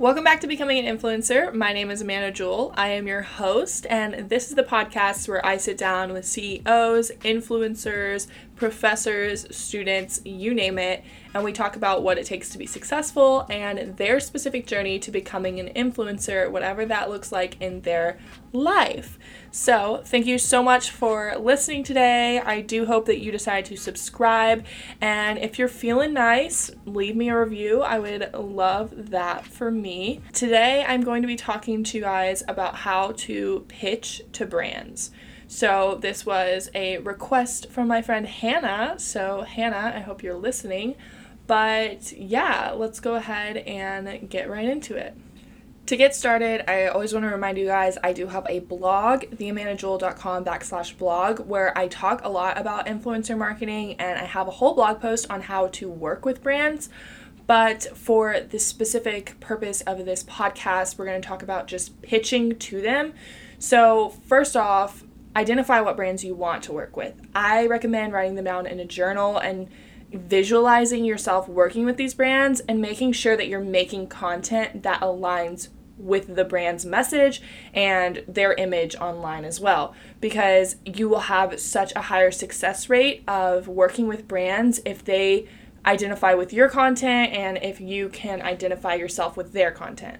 Welcome back to Becoming an Influencer. My name is Amanda Jewell. I am your host, and this is the podcast where I sit down with CEOs, influencers, professors, students, you name it, and we talk about what it takes to be successful and their specific journey to becoming an influencer, whatever that looks like in their life. So, thank you so much for listening today. I do hope that you decide to subscribe, and if you're feeling nice, leave me a review. I would love that for me. Today, I'm going to be talking to you guys about how to pitch to brands. So, this was a request from my friend Hannah. So, Hannah, I hope you're listening. But yeah, let's go ahead and get right into it. To get started, I always want to remind you guys I do have a blog, theamandajewell.com backslash blog, where I talk a lot about influencer marketing and I have a whole blog post on how to work with brands. But for the specific purpose of this podcast, we're going to talk about just pitching to them. So, first off, identify what brands you want to work with. I recommend writing them down in a journal and visualizing yourself working with these brands and making sure that you're making content that aligns with the brand's message and their image online as well because you will have such a higher success rate of working with brands if they identify with your content and if you can identify yourself with their content.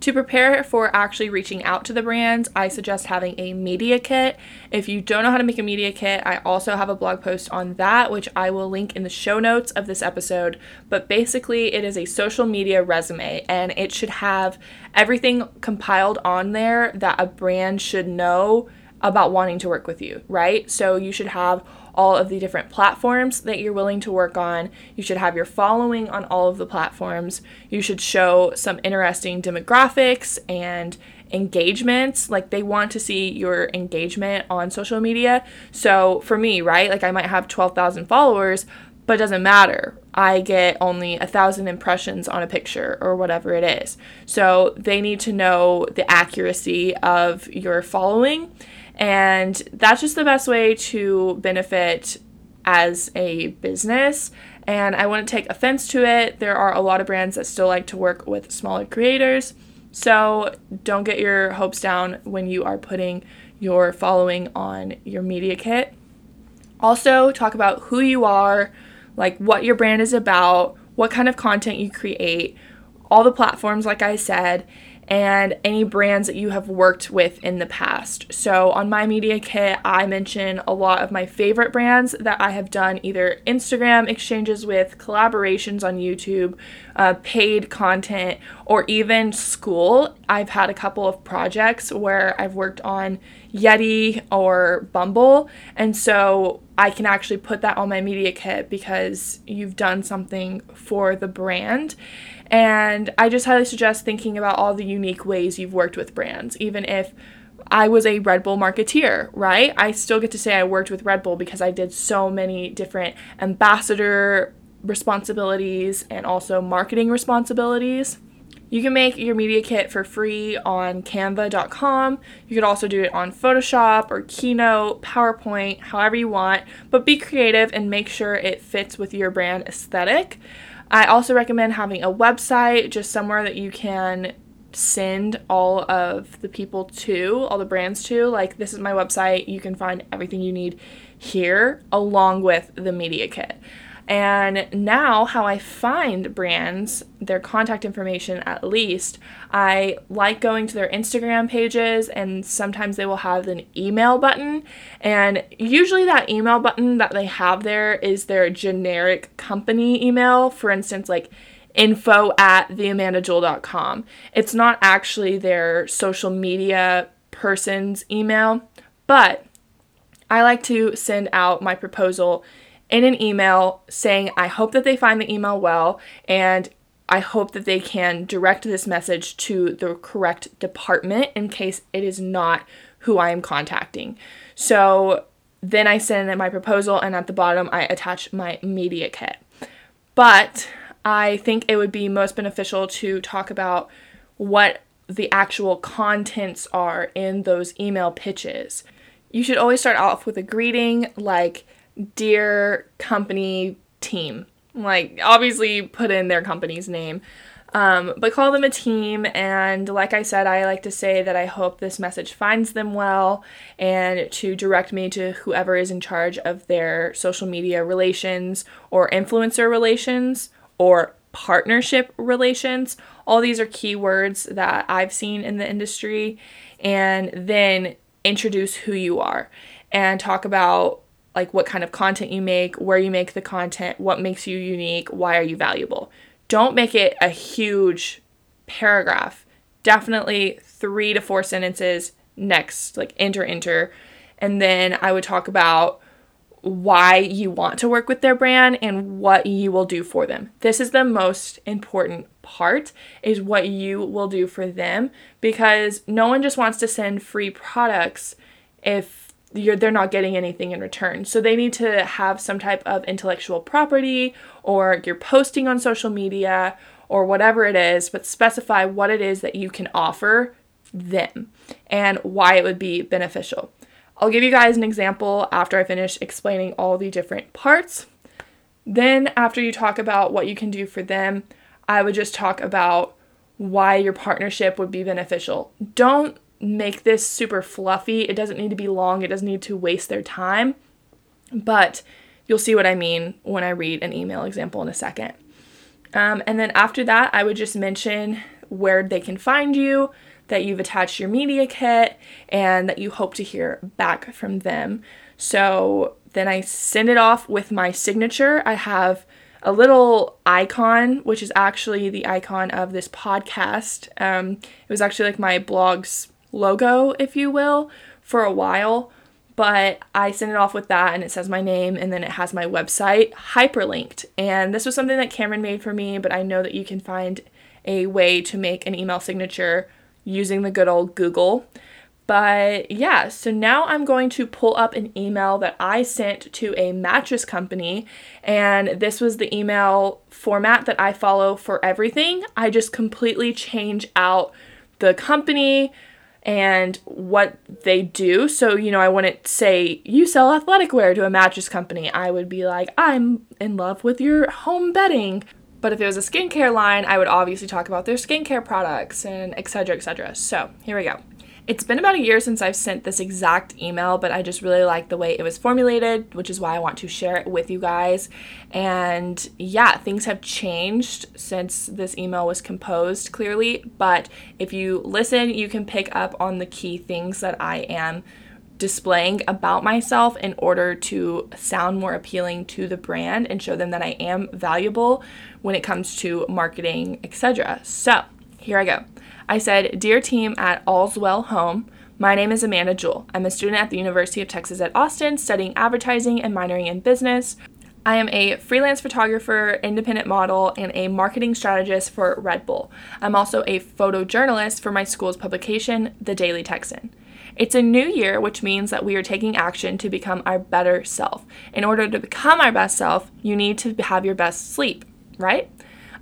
To prepare for actually reaching out to the brands, I suggest having a media kit. If you don't know how to make a media kit, I also have a blog post on that, which I will link in the show notes of this episode. But basically, it is a social media resume and it should have everything compiled on there that a brand should know about wanting to work with you, right? So you should have all of the different platforms that you're willing to work on. You should have your following on all of the platforms. You should show some interesting demographics and engagements. Like they want to see your engagement on social media. So for me, right, like I might have 12,000 followers, but it doesn't matter. I get only a thousand impressions on a picture or whatever it is. So they need to know the accuracy of your following and that's just the best way to benefit as a business. And I wouldn't take offense to it. There are a lot of brands that still like to work with smaller creators. So don't get your hopes down when you are putting your following on your media kit. Also, talk about who you are, like what your brand is about, what kind of content you create, all the platforms, like I said, and any brands that you have worked with in the past. So, on my media kit, I mention a lot of my favorite brands that I have done either Instagram exchanges with, collaborations on YouTube, uh, paid content, or even school. I've had a couple of projects where I've worked on Yeti or Bumble, and so I can actually put that on my media kit because you've done something for the brand. And I just highly suggest thinking about all the unique ways you've worked with brands, even if I was a Red Bull marketeer, right? I still get to say I worked with Red Bull because I did so many different ambassador responsibilities and also marketing responsibilities. You can make your media kit for free on canva.com. You could also do it on Photoshop or Keynote, PowerPoint, however you want, but be creative and make sure it fits with your brand aesthetic. I also recommend having a website, just somewhere that you can send all of the people to, all the brands to. Like, this is my website. You can find everything you need here along with the media kit. And now, how I find brands, their contact information at least, I like going to their Instagram pages, and sometimes they will have an email button. And usually, that email button that they have there is their generic company email. For instance, like info at theamandajewell.com. It's not actually their social media person's email, but I like to send out my proposal in an email saying, I hope that they find the email well and I hope that they can direct this message to the correct department in case it is not who I am contacting. So then I send my proposal, and at the bottom, I attach my media kit. But I think it would be most beneficial to talk about what the actual contents are in those email pitches. You should always start off with a greeting like, Dear company team. Like, obviously, put in their company's name. Um, but call them a team. And like I said, I like to say that I hope this message finds them well and to direct me to whoever is in charge of their social media relations or influencer relations or partnership relations. All these are keywords that I've seen in the industry. And then introduce who you are and talk about like what kind of content you make, where you make the content, what makes you unique, why are you valuable don't make it a huge paragraph. Definitely three to four sentences next, like enter, enter. And then I would talk about why you want to work with their brand and what you will do for them. This is the most important part is what you will do for them because no one just wants to send free products if you're they're not getting anything in return. So they need to have some type of intellectual property or you're posting on social media or whatever it is, but specify what it is that you can offer them and why it would be beneficial. I'll give you guys an example after I finish explaining all the different parts. Then, after you talk about what you can do for them, I would just talk about why your partnership would be beneficial. Don't make this super fluffy. It doesn't need to be long, it doesn't need to waste their time. But you'll see what I mean when I read an email example in a second. Um, and then after that, I would just mention where they can find you, that you've attached your media kit, and that you hope to hear back from them. So then I send it off with my signature. I have a little icon, which is actually the icon of this podcast. Um, it was actually like my blog's logo, if you will, for a while. But I sent it off with that and it says my name and then it has my website hyperlinked. And this was something that Cameron made for me, but I know that you can find a way to make an email signature using the good old Google. But yeah, so now I'm going to pull up an email that I sent to a mattress company, and this was the email format that I follow for everything. I just completely change out the company, and what they do. So, you know, I wouldn't say, you sell athletic wear to a mattress company. I would be like, I'm in love with your home bedding. But if it was a skincare line, I would obviously talk about their skincare products and etc. etc. So, here we go. It's been about a year since I've sent this exact email, but I just really like the way it was formulated, which is why I want to share it with you guys. And yeah, things have changed since this email was composed clearly, but if you listen, you can pick up on the key things that I am displaying about myself in order to sound more appealing to the brand and show them that I am valuable when it comes to marketing, etc. So, here I go. I said, Dear team at Allswell Home, my name is Amanda Jewell. I'm a student at the University of Texas at Austin studying advertising and minoring in business. I am a freelance photographer, independent model, and a marketing strategist for Red Bull. I'm also a photojournalist for my school's publication, The Daily Texan. It's a new year, which means that we are taking action to become our better self. In order to become our best self, you need to have your best sleep, right?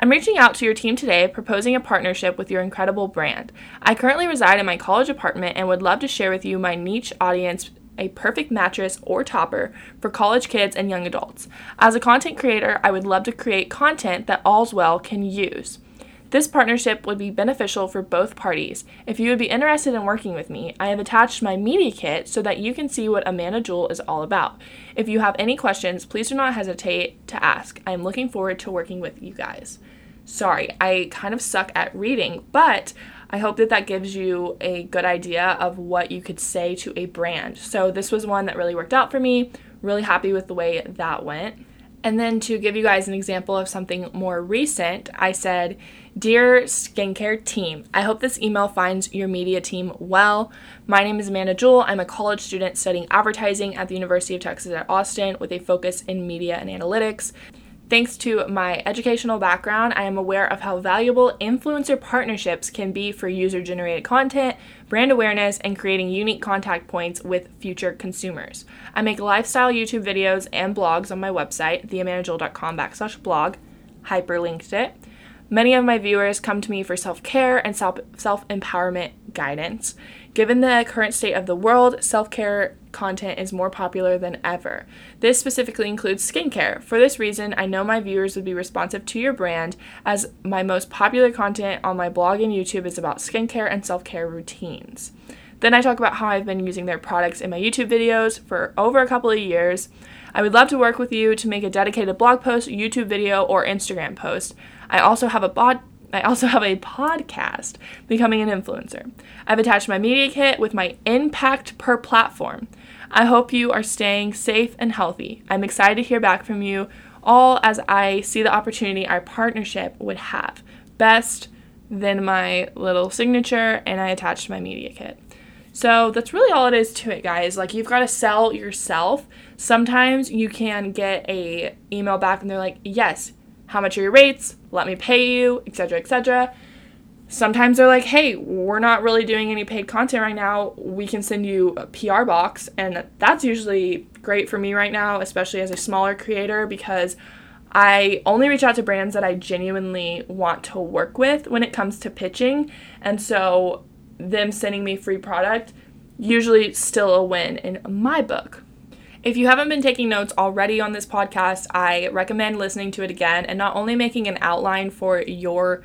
I'm reaching out to your team today proposing a partnership with your incredible brand. I currently reside in my college apartment and would love to share with you my niche audience a perfect mattress or topper for college kids and young adults. As a content creator, I would love to create content that Allswell can use. This partnership would be beneficial for both parties. If you would be interested in working with me, I have attached my media kit so that you can see what Amanda Jewell is all about. If you have any questions, please do not hesitate to ask. I am looking forward to working with you guys. Sorry, I kind of suck at reading, but I hope that that gives you a good idea of what you could say to a brand. So, this was one that really worked out for me. Really happy with the way that went. And then to give you guys an example of something more recent, I said, Dear skincare team, I hope this email finds your media team well. My name is Amanda Jewell. I'm a college student studying advertising at the University of Texas at Austin with a focus in media and analytics. Thanks to my educational background, I am aware of how valuable influencer partnerships can be for user generated content, brand awareness, and creating unique contact points with future consumers. I make lifestyle YouTube videos and blogs on my website, theamandajewell.com backslash blog, hyperlinked it. Many of my viewers come to me for self care and self empowerment guidance. Given the current state of the world, self care content is more popular than ever. This specifically includes skincare. For this reason, I know my viewers would be responsive to your brand, as my most popular content on my blog and YouTube is about skincare and self care routines. Then I talk about how I've been using their products in my YouTube videos for over a couple of years. I would love to work with you to make a dedicated blog post, YouTube video, or Instagram post. I also have a bod I also have a podcast, Becoming an Influencer. I've attached my media kit with my impact per platform. I hope you are staying safe and healthy. I'm excited to hear back from you all as I see the opportunity our partnership would have. Best, then my little signature, and I attached my media kit. So that's really all it is to it, guys. Like you've got to sell yourself. Sometimes you can get a email back and they're like, "Yes, how much are your rates? Let me pay you, etc., etc. Sometimes they're like, hey, we're not really doing any paid content right now. We can send you a PR box. And that's usually great for me right now, especially as a smaller creator, because I only reach out to brands that I genuinely want to work with when it comes to pitching. And so them sending me free product usually still a win in my book. If you haven't been taking notes already on this podcast, I recommend listening to it again and not only making an outline for your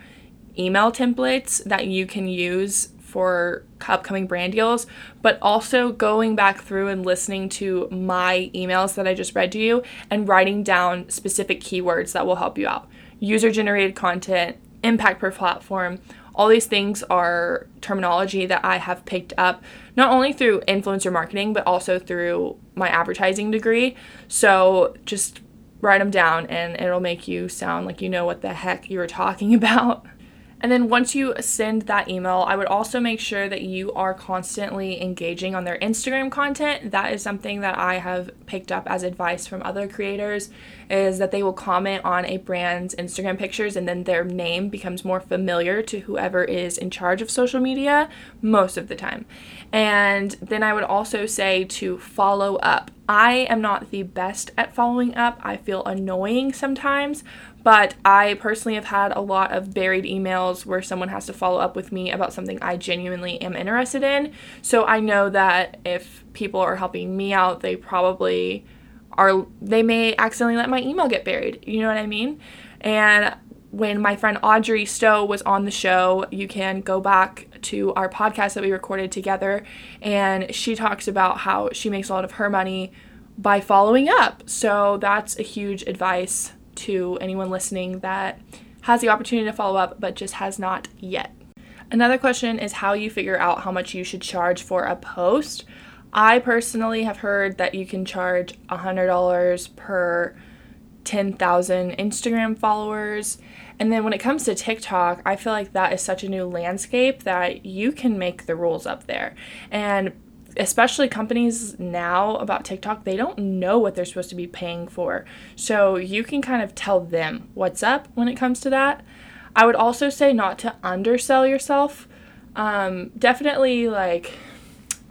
email templates that you can use for upcoming brand deals, but also going back through and listening to my emails that I just read to you and writing down specific keywords that will help you out. User generated content, impact per platform, all these things are terminology that I have picked up not only through influencer marketing, but also through my advertising degree. So just write them down and it'll make you sound like you know what the heck you were talking about. And then once you send that email, I would also make sure that you are constantly engaging on their Instagram content. That is something that I have picked up as advice from other creators is that they will comment on a brand's Instagram pictures and then their name becomes more familiar to whoever is in charge of social media most of the time. And then I would also say to follow up. I am not the best at following up. I feel annoying sometimes, but I personally have had a lot of buried emails where someone has to follow up with me about something I genuinely am interested in. So I know that if people are helping me out, they probably are, they may accidentally let my email get buried. You know what I mean? And when my friend Audrey Stowe was on the show, you can go back to our podcast that we recorded together, and she talks about how she makes a lot of her money by following up. So that's a huge advice to anyone listening that has the opportunity to follow up but just has not yet. Another question is how you figure out how much you should charge for a post. I personally have heard that you can charge $100 per 10,000 Instagram followers. And then when it comes to TikTok, I feel like that is such a new landscape that you can make the rules up there. And especially companies now about TikTok, they don't know what they're supposed to be paying for. So you can kind of tell them what's up when it comes to that. I would also say not to undersell yourself. Um, definitely like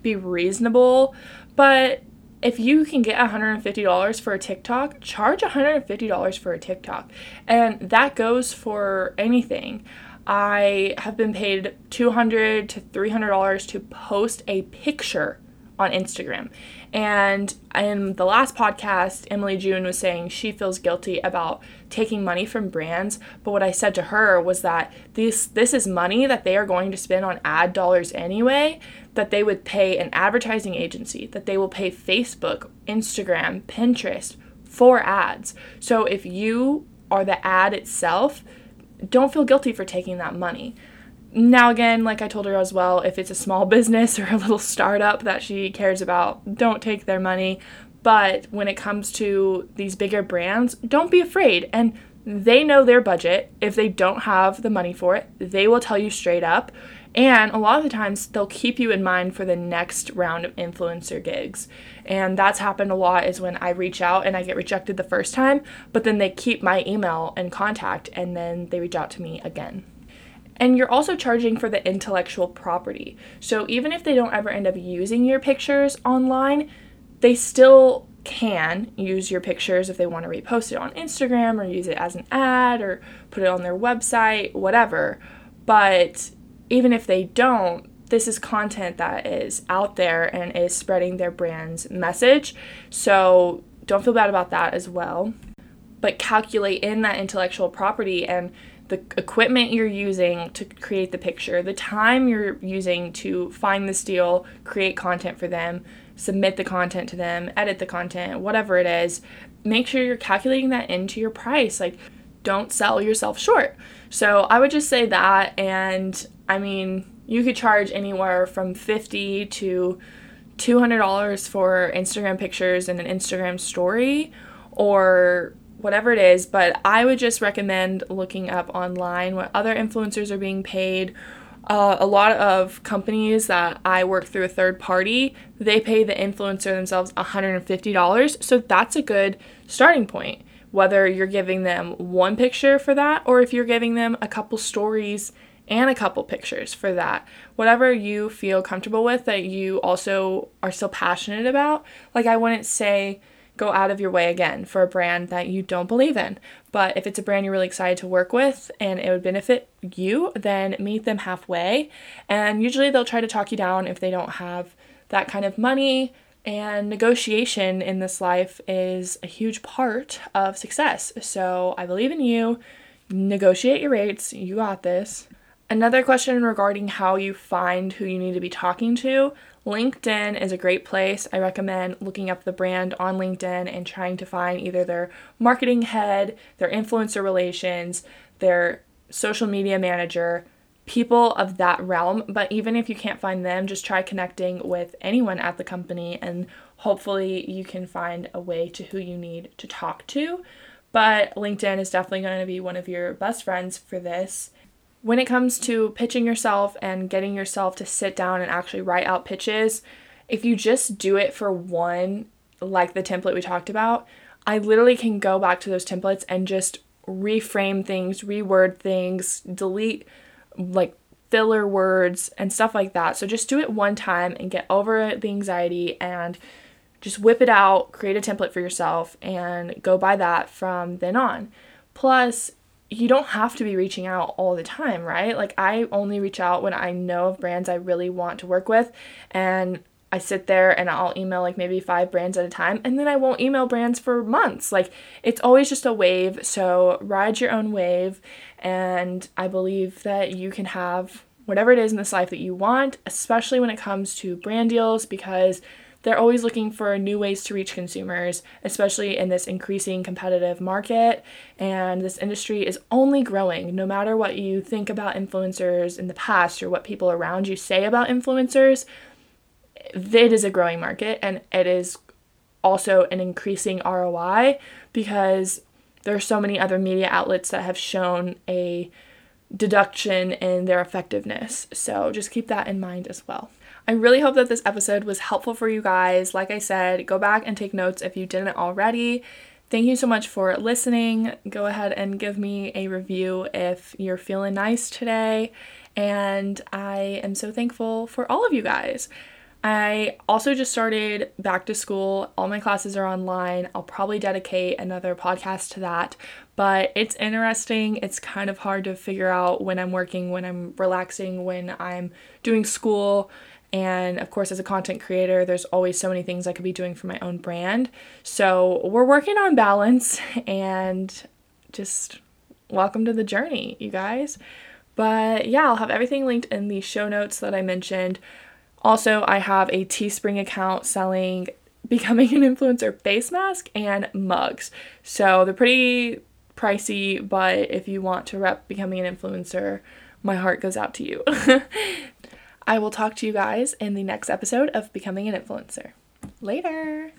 be reasonable, but if you can get $150 for a TikTok, charge $150 for a TikTok. And that goes for anything. I have been paid 200 to $300 to post a picture on Instagram. And in the last podcast, Emily June was saying she feels guilty about taking money from brands, but what I said to her was that this this is money that they are going to spend on ad dollars anyway, that they would pay an advertising agency, that they will pay Facebook, Instagram, Pinterest for ads. So if you are the ad itself, don't feel guilty for taking that money. Now, again, like I told her as well, if it's a small business or a little startup that she cares about, don't take their money. But when it comes to these bigger brands, don't be afraid. And they know their budget. If they don't have the money for it, they will tell you straight up. And a lot of the times, they'll keep you in mind for the next round of influencer gigs. And that's happened a lot is when I reach out and I get rejected the first time, but then they keep my email and contact and then they reach out to me again. And you're also charging for the intellectual property. So even if they don't ever end up using your pictures online, they still can use your pictures if they want to repost it on Instagram or use it as an ad or put it on their website, whatever. But even if they don't, this is content that is out there and is spreading their brand's message. So don't feel bad about that as well. But calculate in that intellectual property and the equipment you're using to create the picture, the time you're using to find the steal, create content for them, submit the content to them, edit the content, whatever it is, make sure you're calculating that into your price. Like, don't sell yourself short. So, I would just say that. And I mean, you could charge anywhere from 50 to $200 for Instagram pictures and an Instagram story or whatever it is, but I would just recommend looking up online what other influencers are being paid. Uh, a lot of companies that I work through a third party, they pay the influencer themselves $150. So that's a good starting point. Whether you're giving them one picture for that or if you're giving them a couple stories and a couple pictures for that. Whatever you feel comfortable with that you also are still passionate about. Like, I wouldn't say go out of your way again for a brand that you don't believe in. But if it's a brand you're really excited to work with and it would benefit you, then meet them halfway. And usually they'll try to talk you down if they don't have that kind of money. And negotiation in this life is a huge part of success. So I believe in you. Negotiate your rates. You got this. Another question regarding how you find who you need to be talking to. LinkedIn is a great place. I recommend looking up the brand on LinkedIn and trying to find either their marketing head, their influencer relations, their social media manager, people of that realm. But even if you can't find them, just try connecting with anyone at the company and hopefully you can find a way to who you need to talk to. But LinkedIn is definitely going to be one of your best friends for this when it comes to pitching yourself and getting yourself to sit down and actually write out pitches, if you just do it for one, like the template we talked about, I literally can go back to those templates and just reframe things, reword things, delete like filler words and stuff like that. So just do it one time and get over the anxiety and just whip it out, create a template for yourself, and go by that from then on. Plus, you don't have to be reaching out all the time, right? Like I only reach out when I know of brands I really want to work with and I sit there and I'll email like maybe five brands at a time and then I won't email brands for months. Like it's always just a wave. So ride your own wave. And I believe that you can have whatever it is in this life that you want, especially when it comes to brand deals, because they're always looking for new ways to reach consumers, especially in this increasing competitive market. And this industry is only growing, no matter what you think about influencers in the past or what people around you say about influencers. It is a growing market and it is also an increasing ROI because there are so many other media outlets that have shown a deduction in their effectiveness. So just keep that in mind as well. I really hope that this episode was helpful for you guys. Like I said, go back and take notes if you didn't already. Thank you so much for listening. Go ahead and give me a review if you're feeling nice today. And I am so thankful for all of you guys. I also just started back to school. All my classes are online. I'll probably dedicate another podcast to that, but it's interesting. It's kind of hard to figure out when I'm working, when I'm relaxing, when I'm doing school. And of course, as a content creator, there's always so many things I could be doing for my own brand. So we're working on balance and just welcome to the journey, you guys. But yeah, I'll have everything linked in the show notes that I mentioned. Also, I have a Teespring account selling becoming an influencer face mask and mugs. So they're pretty pricey, but if you want to rep becoming an influencer, my heart goes out to you. I will talk to you guys in the next episode of Becoming an Influencer. Later.